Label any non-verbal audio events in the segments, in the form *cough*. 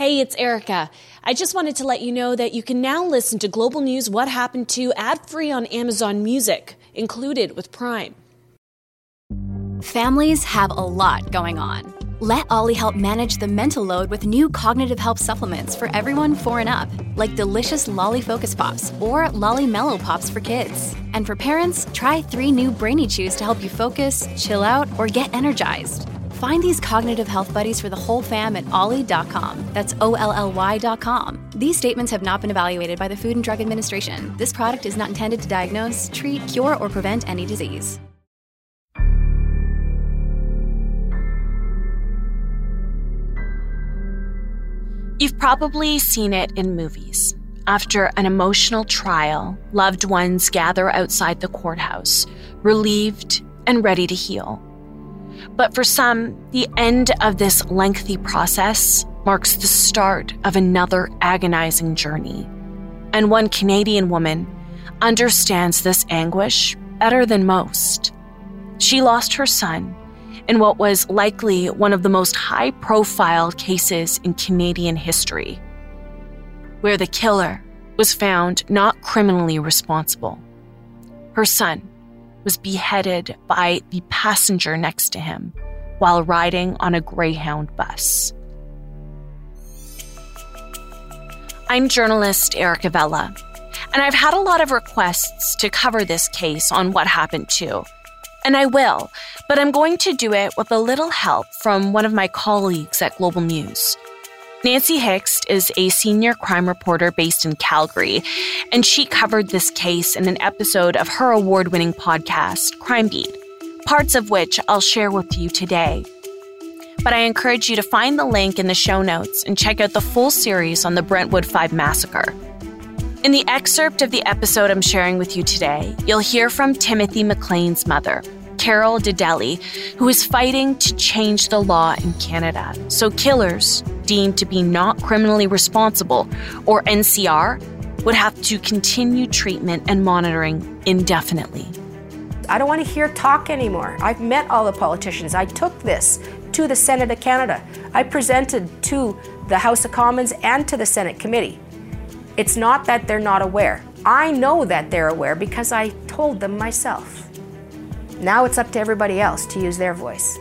Hey, it's Erica. I just wanted to let you know that you can now listen to Global News What Happened to ad free on Amazon Music, included with Prime. Families have a lot going on. Let OLLY help manage the mental load with new cognitive help supplements for everyone four and up, like delicious OLLY Focus Pops or OLLY Mellow Pops for kids. And for parents, try three new Brainy Chews to help you focus, chill out, or get energized. Find these cognitive health buddies for the whole fam at olly.com. That's O L L Y.com. These statements have not been evaluated by the Food and Drug Administration. This product is not intended to diagnose, treat, cure, or prevent any disease. You've probably seen it in movies. After an emotional trial, loved ones gather outside the courthouse, relieved and ready to heal. But for some, the end of this lengthy process marks the start of another agonizing journey. And one Canadian woman understands this anguish better than most. She lost her son in what was likely one of the most high profile cases in Canadian history, where the killer was found not criminally responsible. Her son was beheaded by the passenger next to him while riding on a Greyhound bus. I'm journalist Erica Vella, and I've had a lot of requests to cover this case on What Happened To. And I will, but I'm going to do it with a little help from one of my colleagues at Global News. Nancy Hixt is a senior crime reporter based in Calgary, and she covered this case in an episode of her award winning podcast, Crime Beat, parts of which I'll share with you today. But I encourage you to find the link in the show notes and check out the full series on the Brentwood 5 massacre. In the excerpt of the episode I'm sharing with you today, you'll hear from Timothy McLean's mother, Carol De Delley, who is fighting to change the law in Canada so killers deemed to be not criminally responsible, or NCR, would have to continue treatment and monitoring indefinitely. I don't want to hear talk anymore. I've met all the politicians. I took this to the Senate of Canada. I presented to the House of Commons and to the Senate committee. It's not that they're not aware. I know that they're aware because I told them myself. Now it's up to everybody else to use their voice.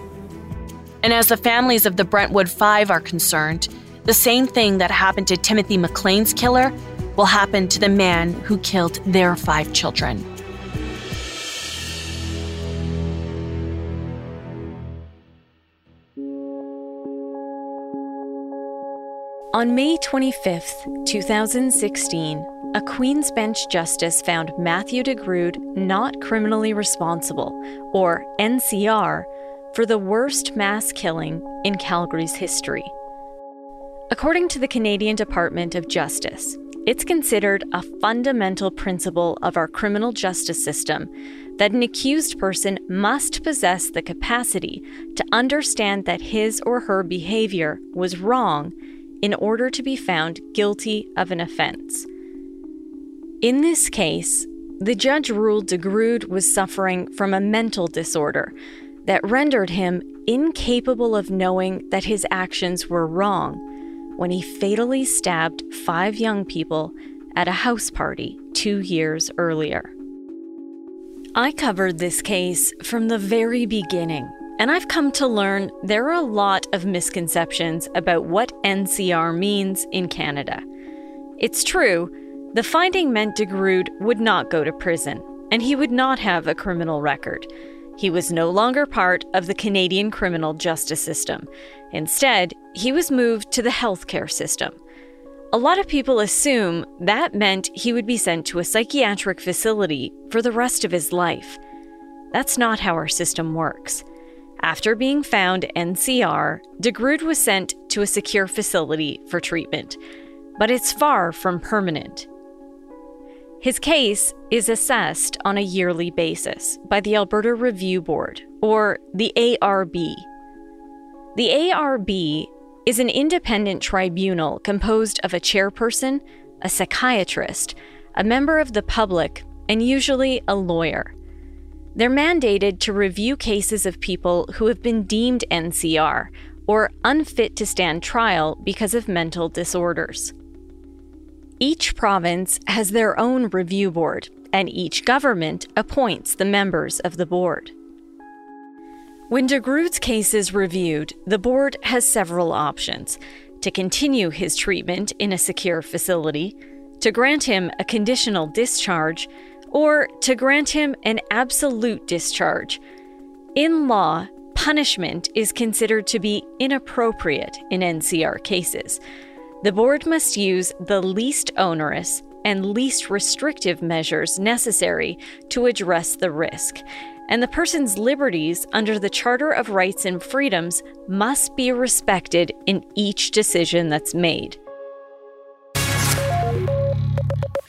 And as the families of the Brentwood Five are concerned, the same thing that happened to Timothy McLean's killer will happen to the man who killed their five children. On May 25, 2016, a Queen's Bench justice found Matthew DeGrood not criminally responsible, or NCR, for the worst mass killing in Calgary's history. According to the Canadian Department of Justice, it's considered a fundamental principle of our criminal justice system that an accused person must possess the capacity to understand that his or her behavior was wrong in order to be found guilty of an offense. In this case, the judge ruled DeGrood was suffering from a mental disorder that rendered him incapable of knowing that his actions were wrong when he fatally stabbed five young people at a house party two years earlier. I covered this case from the very beginning and I've come to learn there are a lot of misconceptions about what NCR means in Canada. It's true, the finding meant DeGrood would not go to prison, and he would not have a criminal record. He was no longer part of the Canadian criminal justice system. Instead, he was moved to the healthcare system. A lot of people assume that meant he would be sent to a psychiatric facility for the rest of his life. That's not how our system works. After being found NCR, DeGrood was sent to a secure facility for treatment, but it's far from permanent. His case is assessed on a yearly basis by the Alberta Review Board, or the ARB. The ARB is an independent tribunal composed of a chairperson, a psychiatrist, a member of the public, and usually a lawyer. They're mandated to review cases of people who have been deemed NCR, or unfit to stand trial because of mental disorders. Each province has their own review board, and each government appoints the members of the board. When DeGrood's case is reviewed, the board has several options to continue his treatment in a secure facility, to grant him a conditional discharge, or to grant him an absolute discharge. In law, punishment is considered to be inappropriate in NCR cases. The board must use the least onerous and least restrictive measures necessary to address the risk, and the person's liberties under the Charter of Rights and Freedoms must be respected in each decision that's made.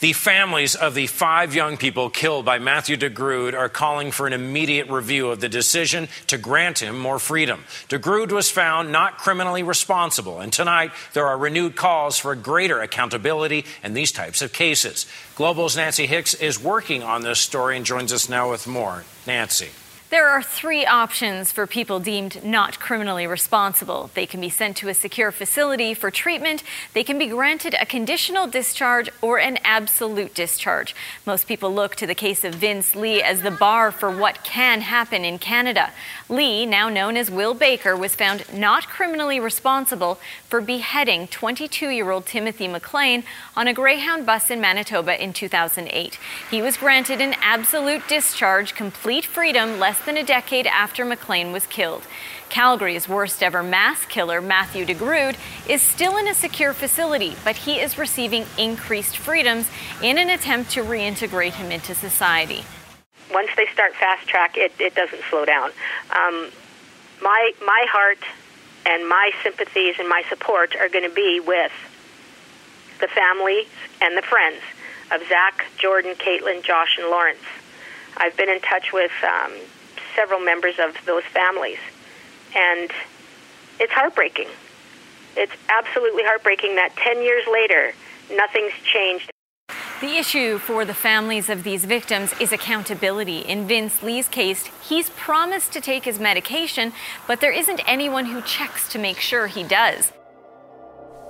The families of the five young people killed by Matthew DeGrood are calling for an immediate review of the decision to grant him more freedom. DeGrood was found not criminally responsible, and tonight there are renewed calls for greater accountability in these types of cases. Global's Nancy Hixt is working on this story and joins us now with more. Nancy. There are three options for people deemed not criminally responsible. They can be sent to a secure facility for treatment, they can be granted a conditional discharge, or an absolute discharge. Most people look to the case of Vince Li as the bar for what can happen in Canada. Li, now known as Will Baker, was found not criminally responsible for beheading 22 year old Timothy McLean on a Greyhound bus in Manitoba in 2008. He was granted an absolute discharge, complete freedom, less than a decade after McLean was killed. Calgary's worst ever mass killer, Matthew DeGrood, is still in a secure facility, but he is receiving increased freedoms in an attempt to reintegrate him into society. Once they start fast track, it, it doesn't slow down. Um, my, my heart and my sympathies and my support are going to be with the families and the friends of Zach, Jordan, Caitlin, Josh, and Lawrence. I've been in touch with um, several members of those families. And it's heartbreaking. It's absolutely heartbreaking that 10 years later, nothing's changed. The issue for the families of these victims is accountability. In Vince Li's case, he's promised to take his medication, but there isn't anyone who checks to make sure he does.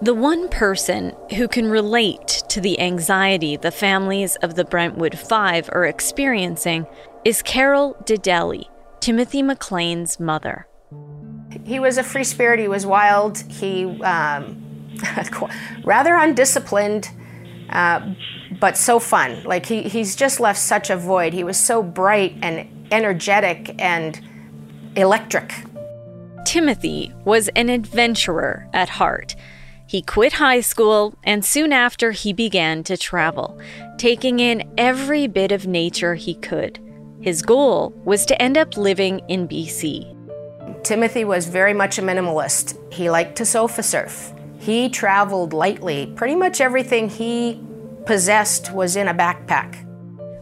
The one person who can relate to the anxiety the families of the Brentwood Five are experiencing is Carol De Delley, Timothy McLean's mother. He was a free spirit. He was wild. He um, *laughs* rather undisciplined, uh, but so fun. Like he, he's just left such a void. He was so bright and energetic and electric. Timothy was an adventurer at heart. He quit high school and soon after he began to travel, taking in every bit of nature he could. His goal was to end up living in BC. Timothy was very much a minimalist. He liked to sofa surf. He traveled lightly. Pretty much everything he possessed was in a backpack.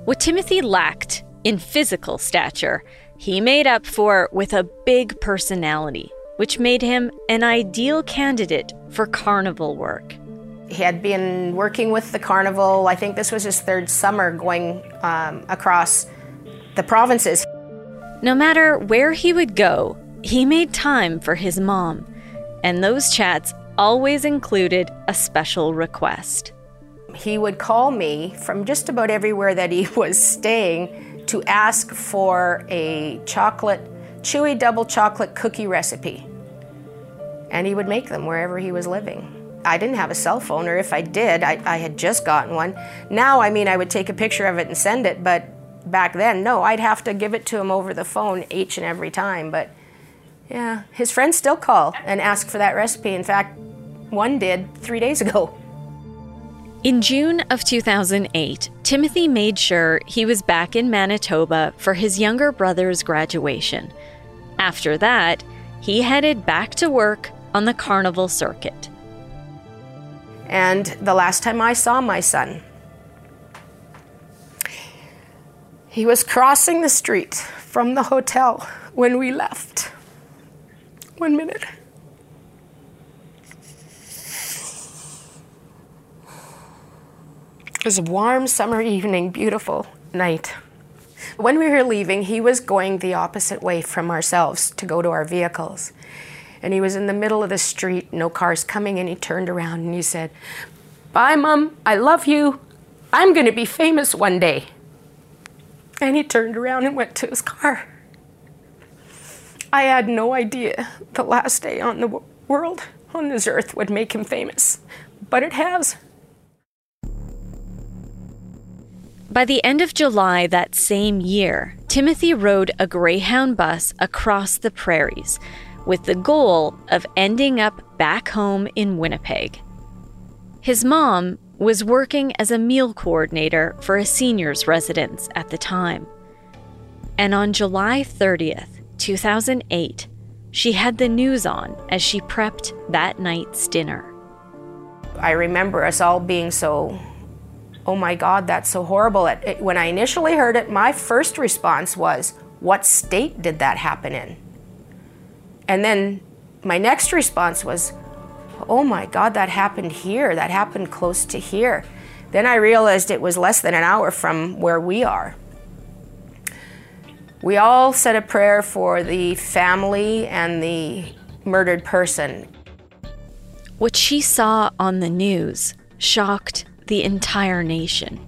What Timothy lacked in physical stature, he made up for with a big personality, which made him an ideal candidate for carnival work. He had been working with the carnival, I think this was his third summer going um, across the provinces. No matter where he would go, he made time for his mom, and those chats always included a special request. He would call me from just about everywhere that he *laughs* was staying to ask for a chocolate, chewy double chocolate cookie recipe. And he would make them wherever he was living. I didn't have a cell phone, or if I did, I, I had just gotten one. Now, I mean, I would take a picture of it and send it, but back then, no, I'd have to give it to him over the phone each and every time. But yeah, his friends still call and ask for that recipe. In fact, one did three days ago. In June of 2008, Timothy made sure he was back in Manitoba for his younger brother's graduation. After that, he headed back to work on the carnival circuit. And the last time I saw my son, He was crossing the street from the hotel when we left. One minute. Was a warm summer evening, beautiful night. When we were leaving, he was going the opposite way from ourselves to go to our vehicles. And he was in the middle of the street, no cars coming, and he turned around and he said, Bye, Mom, I love you. I'm going to be famous one day. And he turned around and went to his car. I had no idea the last day on the world, on this earth, would make him famous, but it has. By the end of July that same year, Timothy rode a Greyhound bus across the prairies with the goal of ending up back home in Winnipeg. His mom was working as a meal coordinator for a seniors residence at the time. And on July 30th, 2008, she had the news on as she prepped that night's dinner. I remember us all being so, oh my God, that's so horrible. when I initially heard it, my first response was, what state did that happen in? And then my next response was, oh my God, that happened here. That happened close to here. Then I realized it was less than an hour from where we are. We all said a prayer for the family and the murdered person. What she saw on the news shocked the entire nation.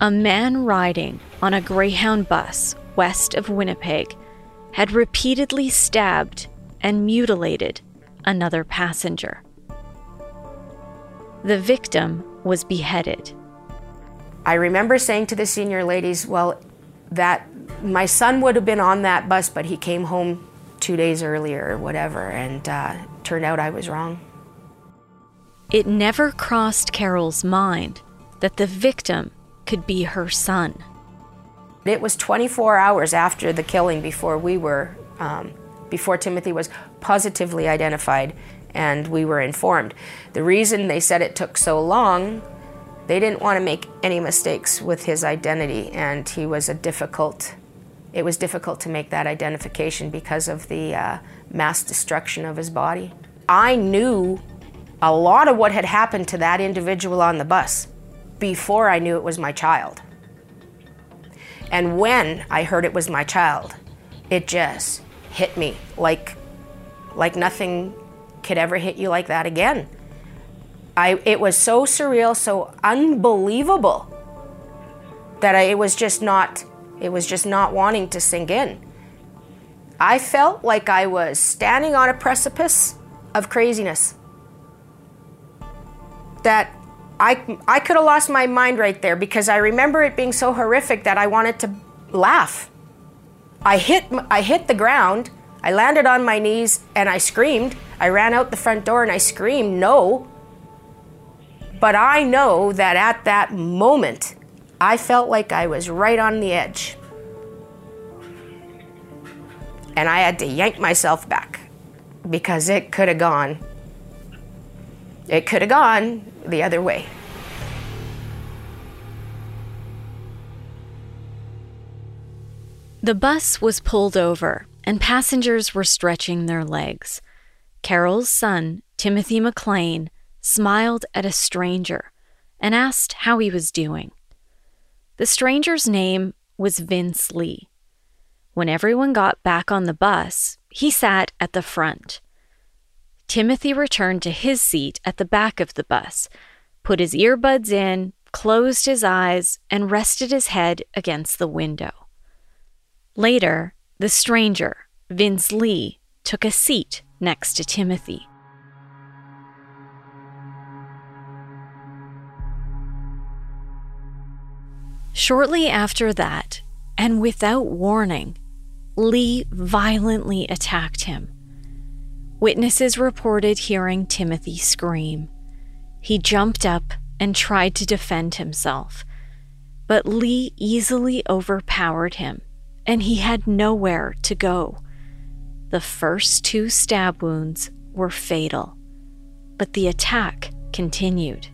A man riding on a Greyhound bus west of Winnipeg had repeatedly stabbed and mutilated another passenger. The victim was beheaded. I remember saying to the senior ladies, well, that my son would have been on that bus, but he came home two days earlier or whatever, and uh, turned out I was wrong. It never crossed Carol's mind that the victim could be her son. It was 24 hours after the killing before we were um, before Timothy was positively identified and we were informed. The reason they said it took so long, they didn't want to make any mistakes with his identity, and he was a difficult. It was difficult to make that identification because of the uh, mass destruction of his body. I knew a lot of what had happened to that individual on the bus before I knew it was my child. And when I heard it was my child, it just hit me like like nothing could ever hit you like that again. I it was so surreal, so unbelievable that I, it was just not it was just not wanting to sink in. I felt like I was standing on a precipice of craziness. That I I could have lost my mind right there because I remember it being so horrific that I wanted to laugh. I hit, I hit the ground. I landed on my knees and I screamed. I ran out the front door and I screamed, no. But I know that at that moment, I felt like I was right on the edge. And I had to yank myself back because it could have gone. It could have gone the other way. The bus was pulled over, and passengers were stretching their legs. Carol's son, Timothy McLean, smiled at a stranger and asked how he was doing. The stranger's name was Vince Li. When everyone got back on the bus, he sat at the front. Timothy returned to his seat at the back of the bus, put his earbuds in, closed his eyes, and rested his head against the window. Later, the stranger, Vince Li, took a seat next to Timothy. Shortly after that, and without warning, Li violently attacked him. Witnesses reported hearing Timothy scream. He jumped up and tried to defend himself, but Li easily overpowered him and he had nowhere to go. The first two stab wounds were fatal, but the attack continued.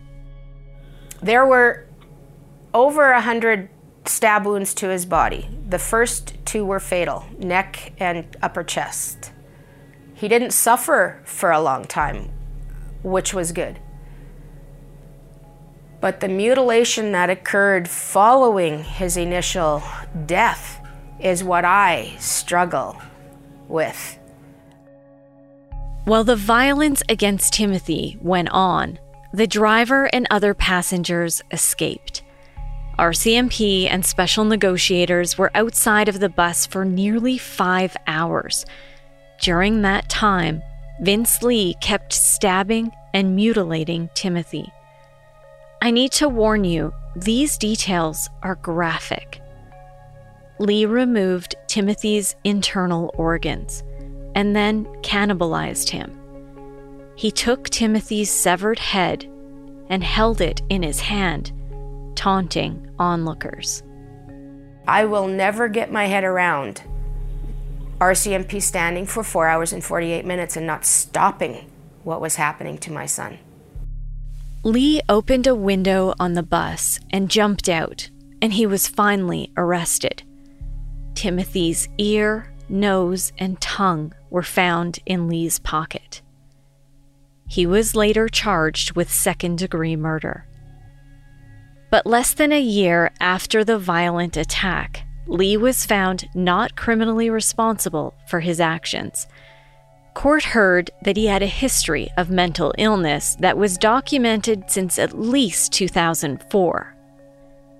There were over a hundred stab wounds to his body. The first two were fatal neck and upper chest. He didn't suffer for a long time, which was good. But the mutilation that occurred following his initial death is what I struggle with. While the violence against Timothy went on, the driver and other passengers escaped. RCMP and special negotiators were outside of the bus for nearly five hours. During that time, Vince Li kept stabbing and mutilating Timothy. I need to warn you, these details are graphic. Li removed Timothy's internal organs and then cannibalized him. He took Timothy's severed head and held it in his hand, taunting onlookers. I will never get my head around RCMP standing for four hours and 48 minutes and not stopping what was happening to my son. Li opened a window on the bus and jumped out, and he was finally arrested. Timothy's ear, nose, and tongue were found in Li's pocket. He was later charged with second degree murder. But less than a year after the violent attack, Li was found not criminally responsible for his actions. Court heard that he had a history of mental illness that was documented since at least 2004.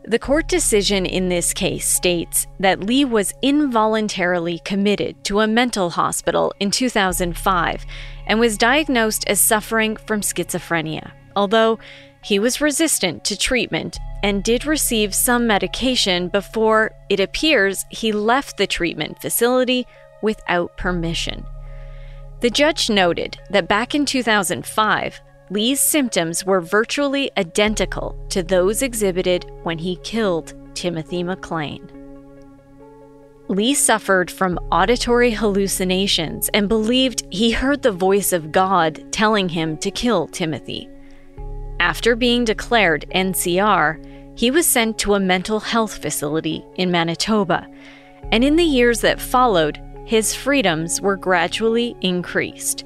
The court decision in this case states that Li was involuntarily committed to a mental hospital in 2005 and was diagnosed as suffering from schizophrenia, although he was resistant to treatment and did receive some medication before it appears he left the treatment facility without permission. The judge noted that back in 2005, Li's symptoms were virtually identical to those exhibited when he killed Timothy McLean. Li suffered from auditory hallucinations and believed he heard the voice of God telling him to kill Timothy. After being declared NCR, he was sent to a mental health facility in Manitoba, and in the years that followed, his freedoms were gradually increased.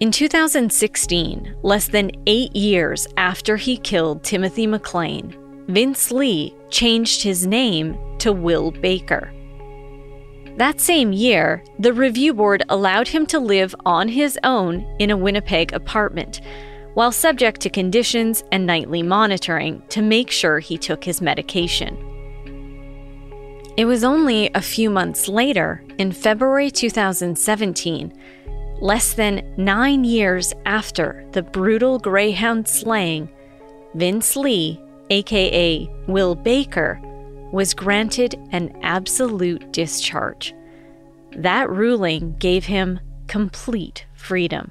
In 2016, less than eight years after he killed Timothy McLean, Vince Li changed his name to Will Baker. That same year, the review board allowed him to live on his own in a Winnipeg apartment while subject to conditions and nightly monitoring to make sure he took his medication. It was only a few months later, in February 2017, less than nine years after the brutal Greyhound slaying, Vince Li, aka Will Baker, was granted an absolute discharge. That ruling gave him complete freedom.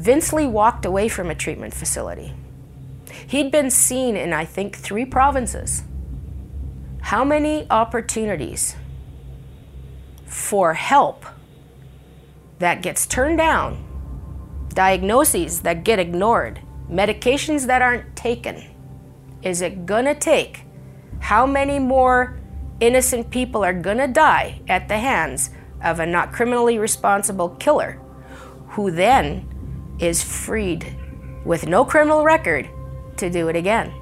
Vince Li walked away from a treatment facility. He'd been seen in, I think, three provinces. How many opportunities for help that gets turned down, diagnoses that get ignored, medications that aren't taken, is it gonna take? How many more innocent people are gonna die at the hands of a not criminally responsible killer who then is freed with no criminal record to do it again.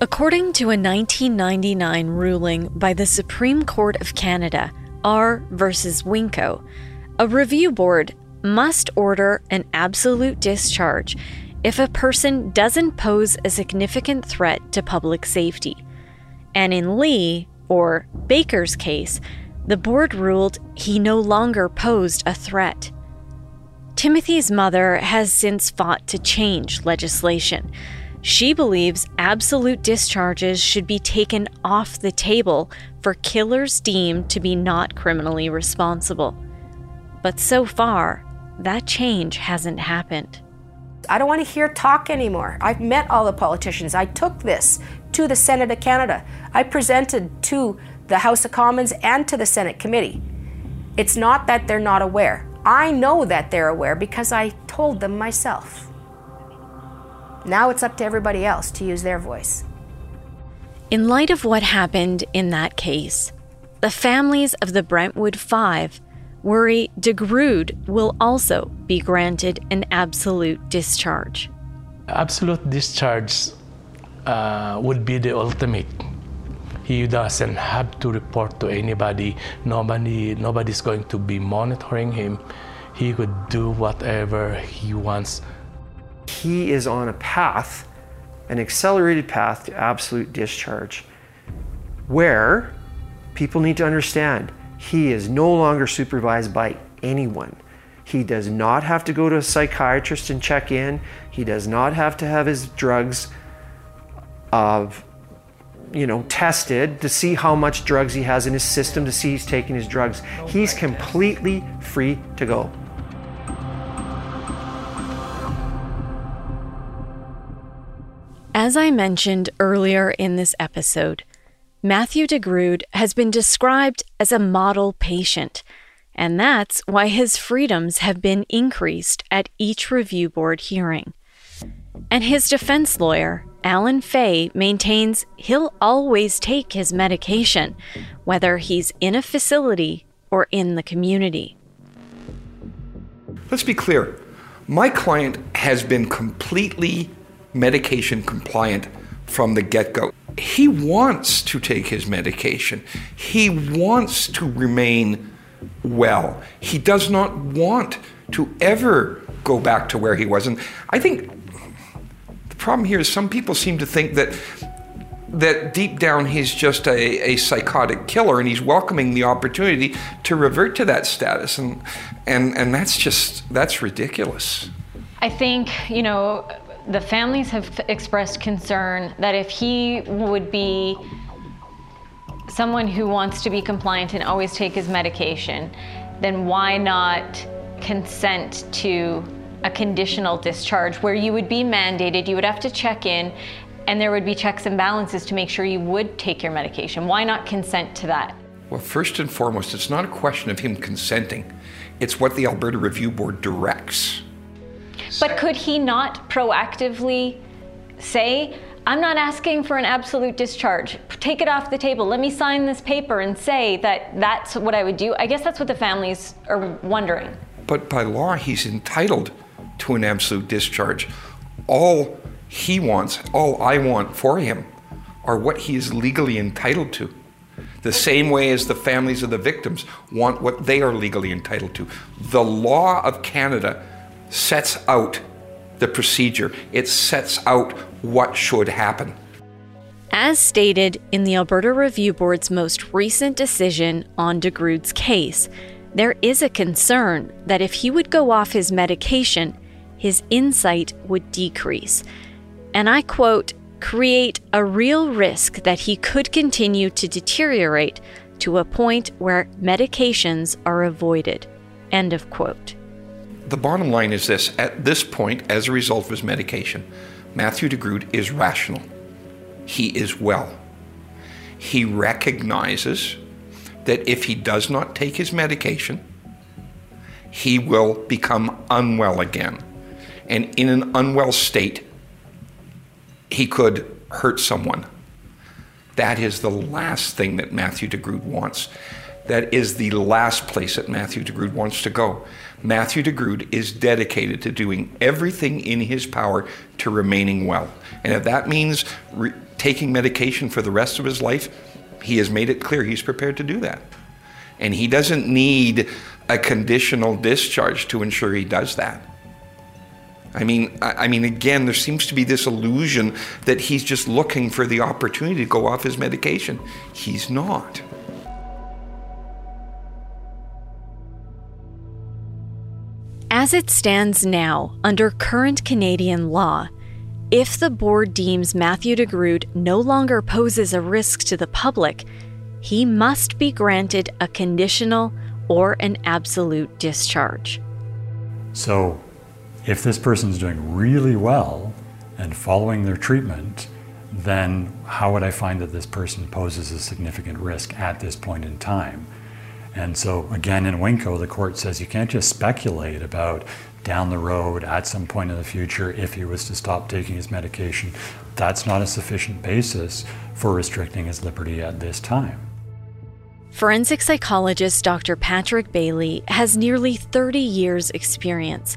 According to a 1999 ruling by the Supreme Court of Canada, R versus a review board must order an absolute discharge if a person doesn't pose a significant threat to public safety. And in Li, or Baker's case, the board ruled he no longer posed a threat. Timothy's mother has since fought to change legislation. She believes absolute discharges should be taken off the table for killers deemed to be not criminally responsible. But so far, that change hasn't happened. I don't want to hear talk anymore. I've met all the politicians. I took this to the Senate of Canada. I presented to the House of Commons and to the Senate committee. It's not that they're not aware. I know that they're aware because I told them myself. Now it's up to everybody else to use their voice. In light of what happened in that case, the families of the Brentwood Five worry DeGrood will also be granted an absolute discharge. Absolute discharge uh, would be the ultimate. He doesn't have to report to anybody. Nobody, nobody's going to be monitoring him. He could do whatever he wants. He is on a path, an accelerated path to absolute discharge, where people need to understand he is no longer supervised by anyone. He does not have to go to a psychiatrist and check in. He does not have to have his drugs of you know tested to see how much drugs he has in his system to see he's taking his drugs. He's completely free to go. As I mentioned earlier in this episode, Matthew DeGrood has been described as a model patient, and that's why his freedoms have been increased at each review board hearing. And his defense lawyer, Allan Fay, maintains he'll always take his medication, whether he's in a facility or in the community. Let's be clear. My client has been completely medication compliant from the get go he wants to take his medication. He wants to remain well. He does not want to ever go back to where he was. And I think problem here is some people seem to think that that deep down he's just a, a psychotic killer and he's welcoming the opportunity to revert to that status and and and that's just that's ridiculous. I think, you know, the families have expressed concern that if he would be someone who wants to be compliant and always take his medication, then why not consent to a conditional discharge where you would be mandated, you would have to check in, and there would be checks and balances to make sure you would take your medication? Why not consent to that? Well, first and foremost, it's not a question of him consenting, it's what the Alberta Review Board directs. But could he not proactively say, I'm not asking for an absolute discharge. Take it off the table. Let me sign this paper and say that that's what I would do. I guess that's what the families are wondering. But by law, he's entitled to an absolute discharge. All he wants, all I want for him, are what he is legally entitled to. The same way as the families of the victims want what they are legally entitled to. The law of Canada sets out the procedure, it sets out what should happen. As stated in the Alberta Review Board's most recent decision on DeGrood's case, there is a concern that if he would go off his medication, his insight would decrease. And I quote, create a real risk that he could continue to deteriorate to a point where medications are avoided. End of quote the bottom line is this at this point, as a result of his medication, Matthew DeGrood is rational. He is well. He recognizes that if he does not take his medication, he will become unwell again. And in an unwell state, he could hurt someone. That is the last thing that Matthew DeGrood wants. That is the last place that Matthew DeGrood wants to go. Matthew DeGrood is dedicated to doing everything in his power to remaining well. And if that means re- taking medication for the rest of his life, he has made it clear he's prepared to do that. And he doesn't need a conditional discharge to ensure he does that. I mean, I mean, again, there seems to be this illusion that he's just looking for the opportunity to go off his medication. He's not. As it stands now, under current Canadian law, if the board deems Matthew DeGrood no longer poses a risk to the public, he must be granted a conditional or an absolute discharge. So, if this person is doing really well and following their treatment, then how would I find that this person poses a significant risk at this point in time? And so, again, in Winko, the court says you can't just speculate about down the road at some point in the future if he was to stop taking his medication. That's not a sufficient basis for restricting his liberty at this time. Forensic psychologist Dr. Patrick Baillie has nearly 30 years' experience.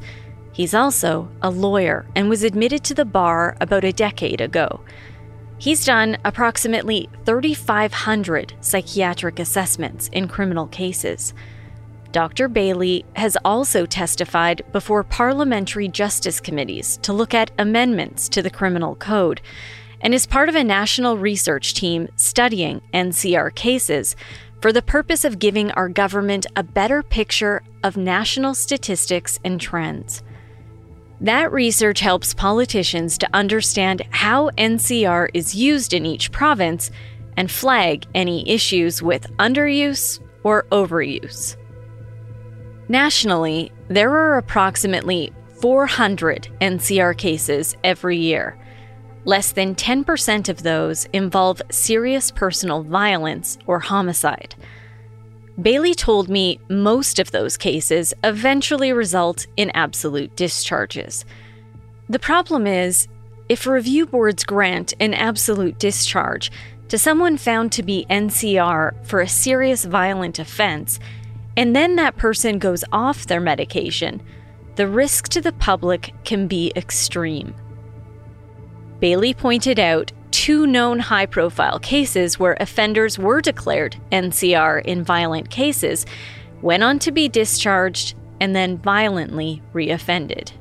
He's also a lawyer and was admitted to the bar about a decade ago. He's done approximately 3,500 psychiatric assessments in criminal cases. Dr. Baillie has also testified before parliamentary justice committees to look at amendments to the criminal code and is part of a national research team studying NCR cases for the purpose of giving our government a better picture of national statistics and trends. That research helps politicians to understand how NCR is used in each province and flag any issues with underuse or overuse. Nationally, there are approximately 400 NCR cases every year. Less than 10% of those involve serious personal violence or homicide. Baillie told me most of those cases eventually result in absolute discharges. The problem is, if review boards grant an absolute discharge to someone found to be NCR for a serious violent offense, and then that person goes off their medication, the risk to the public can be extreme. Baillie pointed out two known high profile cases where offenders were declared NCR in violent cases, went on to be discharged, and then violently reoffended.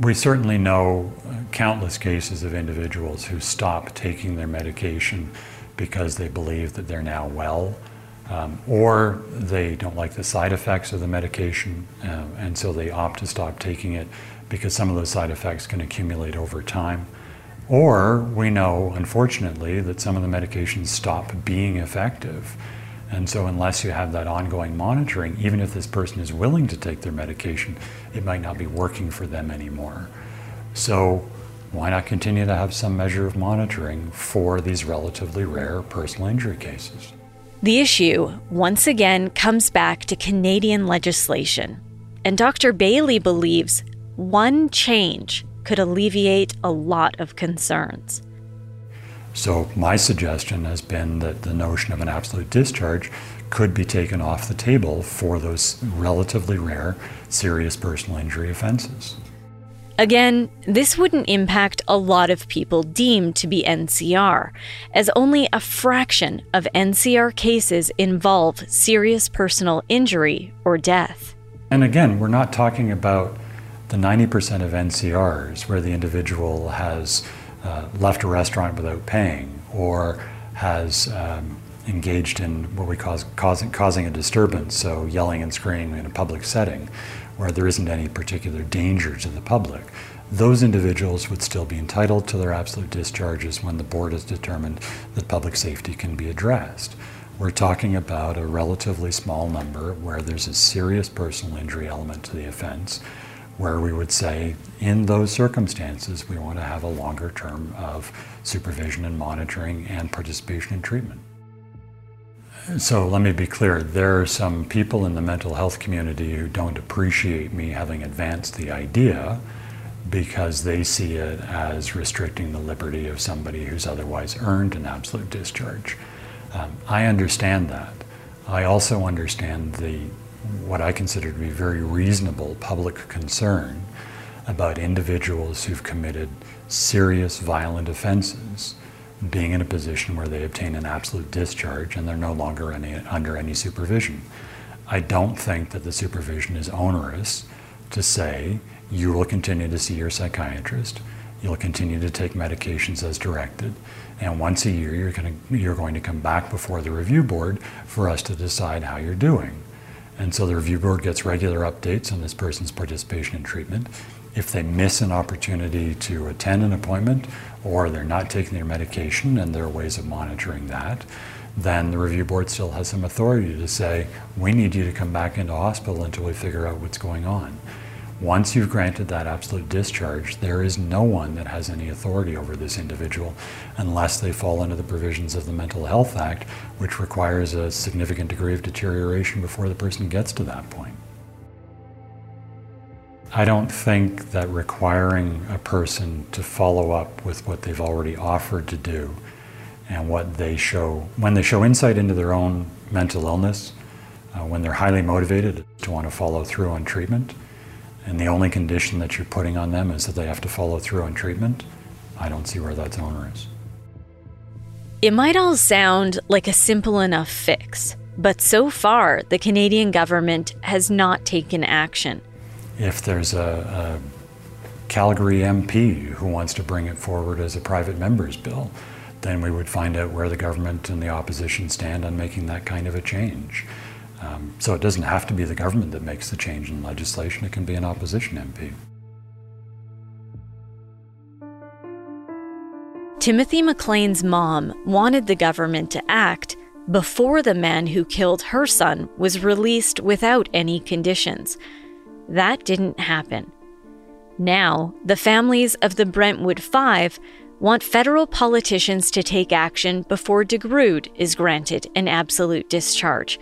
We certainly know countless cases of individuals who stop taking their medication because they believe that they're now well, um, or they don't like the side effects of the medication, uh, and so they opt to stop taking it because some of those side effects can accumulate over time. Or we know, unfortunately, that some of the medications stop being effective. And so, unless you have that ongoing monitoring, even if this person is willing to take their medication, it might not be working for them anymore. So, why not continue to have some measure of monitoring for these relatively rare personal injury cases? The issue, once again, comes back to Canadian legislation. And Dr. Baillie believes one change could alleviate a lot of concerns. So, my suggestion has been that the notion of an absolute discharge could be taken off the table for those relatively rare serious personal injury offenses. Again, this wouldn't impact a lot of people deemed to be NCR, as only a fraction of NCR cases involve serious personal injury or death. And again, we're not talking about the 90% of NCRs where the individual has uh, left a restaurant without paying or has um, engaged in what we call causing, causing a disturbance, so yelling and screaming in a public setting where there isn't any particular danger to the public, those individuals would still be entitled to their absolute discharges when the board has determined that public safety can be addressed. We're talking about a relatively small number where there's a serious personal injury element to the offense where we would say, in those circumstances, we want to have a longer term of supervision and monitoring and participation in treatment. So let me be clear there are some people in the mental health community who don't appreciate me having advanced the idea because they see it as restricting the liberty of somebody who's otherwise earned an absolute discharge. Um, I understand that. I also understand the what I consider to be very reasonable public concern about individuals who've committed serious violent offenses being in a position where they obtain an absolute discharge and they're no longer any, under any supervision. I don't think that the supervision is onerous to say you will continue to see your psychiatrist, you'll continue to take medications as directed, and once a year you're, gonna, you're going to come back before the review board for us to decide how you're doing. And so the review board gets regular updates on this person's participation in treatment. If they miss an opportunity to attend an appointment or they're not taking their medication and there are ways of monitoring that, then the review board still has some authority to say, we need you to come back into hospital until we figure out what's going on. Once you've granted that absolute discharge, there is no one that has any authority over this individual unless they fall under the provisions of the Mental Health Act, which requires a significant degree of deterioration before the person gets to that point. I don't think that requiring a person to follow up with what they've already offered to do and what they show, when they show insight into their own mental illness, uh, when they're highly motivated to want to follow through on treatment, and the only condition that you're putting on them is that they have to follow through on treatment, I don't see where that's onerous. It might all sound like a simple enough fix, but so far, the Canadian government has not taken action. If there's a, a Calgary MP who wants to bring it forward as a private member's bill, then we would find out where the government and the opposition stand on making that kind of a change. Um, so it doesn't have to be the government that makes the change in legislation, it can be an opposition MP. Timothy McLean's mom wanted the government to act before the man who killed her son was released without any conditions. That didn't happen. Now, the families of the Brentwood Five want federal politicians to take action before DeGrood is granted an absolute discharge.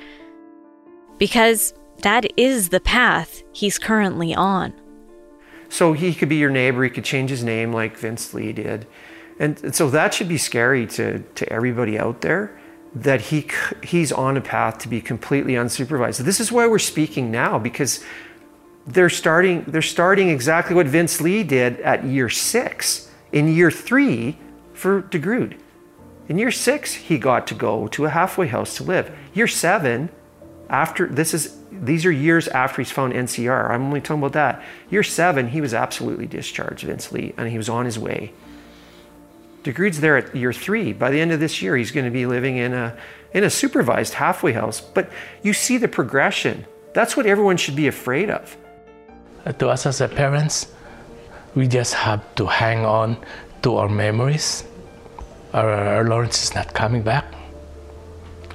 Because that is the path he's currently on. So he could be your neighbor, he could change his name like Vince Li did. And, so that should be scary to, to everybody out there that he, he's on a path to be completely unsupervised. This is why we're speaking now because they're starting, they're starting exactly what Vince Li did at year six. In year three, for DeGrood. In year six, he got to go to a halfway house to live. Year seven, after this is these are years after he's found NCR. I'm only talking about that. Year seven, he was absolutely discharged, Vince Li, and he was on his way. DeGrood's there at year three. By the end of this year, he's going to be living in a in a supervised halfway house. But you see the progression. That's what everyone should be afraid of. Uh, to us as parents, we just have to hang on to our memories. Our, our Lawrence is not coming back.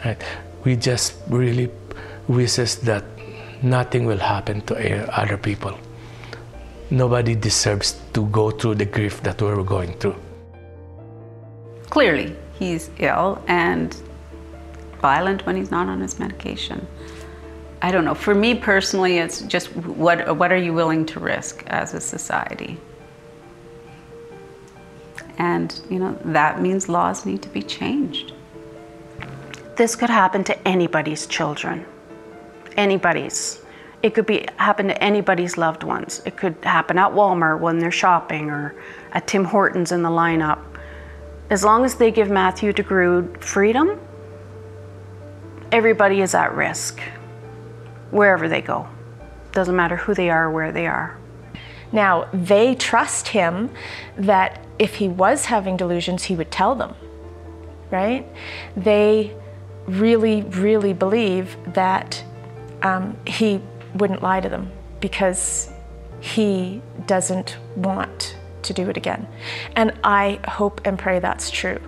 Right? We just really wishes that nothing will happen to other people. Nobody deserves to go through the grief that we're going through. Clearly, he's ill and violent when he's not on his medication. I don't know. For me personally, it's just what what are you willing to risk as a society? And, you know, that means laws need to be changed. This could happen to anybody's children. Anybody's. It could be happen to anybody's loved ones. It could happen at Walmart when they're shopping or at Tim Hortons in the lineup. As long as they give Matthew DeGrood freedom, everybody is at risk wherever they go. Doesn't matter who they are or where they are. Now, they trust him that if he was having delusions, he would tell them, right? They really, really believe that um, he wouldn't lie to them because he doesn't want to do it again. And I hope and pray that's true.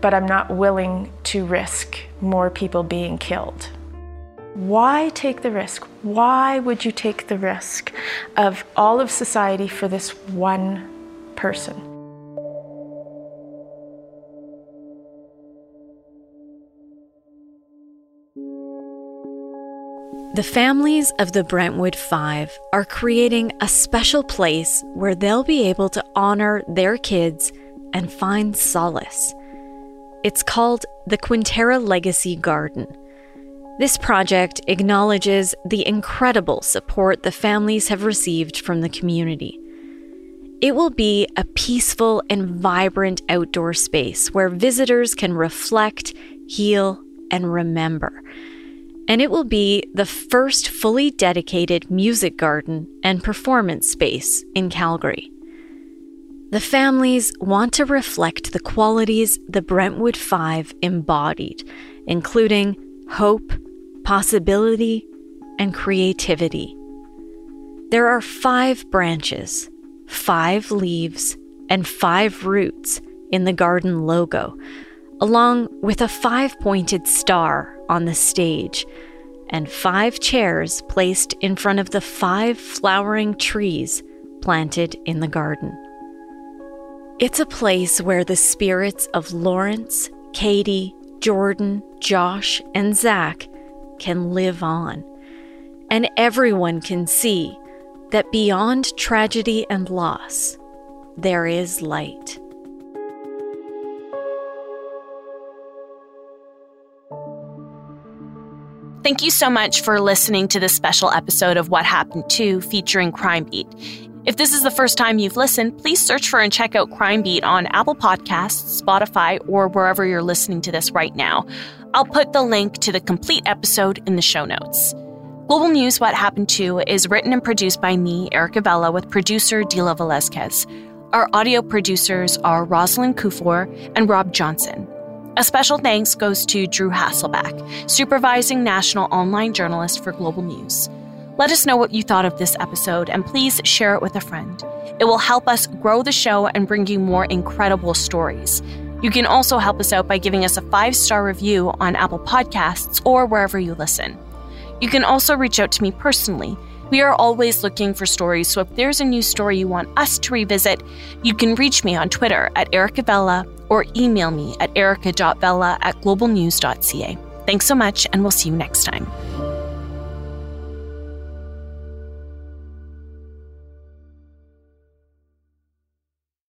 But I'm not willing to risk more people being killed. Why take the risk? Why would you take the risk of all of society for this one person? The families of the Brentwood Five are creating a special place where they'll be able to honor their kids and find solace. It's called the Quinterra Legacy Garden this project acknowledges the incredible support the families have received from the community. It will be a peaceful and vibrant outdoor space where visitors can reflect, heal, and remember. And it will be the first fully dedicated music garden and performance space in Calgary. The families want to reflect the qualities the Brentwood Five embodied, including hope, possibility, and creativity. There are five branches, five leaves, and five roots in the garden logo, along with a five pointed star on the stage, and five chairs placed in front of the five flowering trees planted in the garden. It's a place where the spirits of Lawrence, Katie, Jordan, Josh, and Zach can live on. And everyone can see that beyond tragedy and loss, there is light. Thank you so much for listening to this special episode of What Happened To featuring Crime Beat. If this is the first time you've listened, please search for and check out Crime Beat on Apple Podcasts, Spotify, or wherever you're listening to this right now. I'll put the link to the complete episode in the show notes. Global News What Happened To is written and produced by me, Erica Vella, with producer Dila Velazquez. Our audio producers are Rosalind Kufor and Rob Johnson. A special thanks goes to Drew Hasselback, supervising national online journalist for Global News. Let us know what you thought of this episode and please share it with a friend. It will help us grow the show and bring you more incredible stories. You can also help us out by giving us a five star review on Apple Podcasts or wherever you listen. You can also reach out to me personally. We are always looking for stories, so if there's a new story you want us to revisit, you can reach me on Twitter at Erica Vella or email me at erica.vella at globalnews.ca. Thanks so much, and we'll see you next time.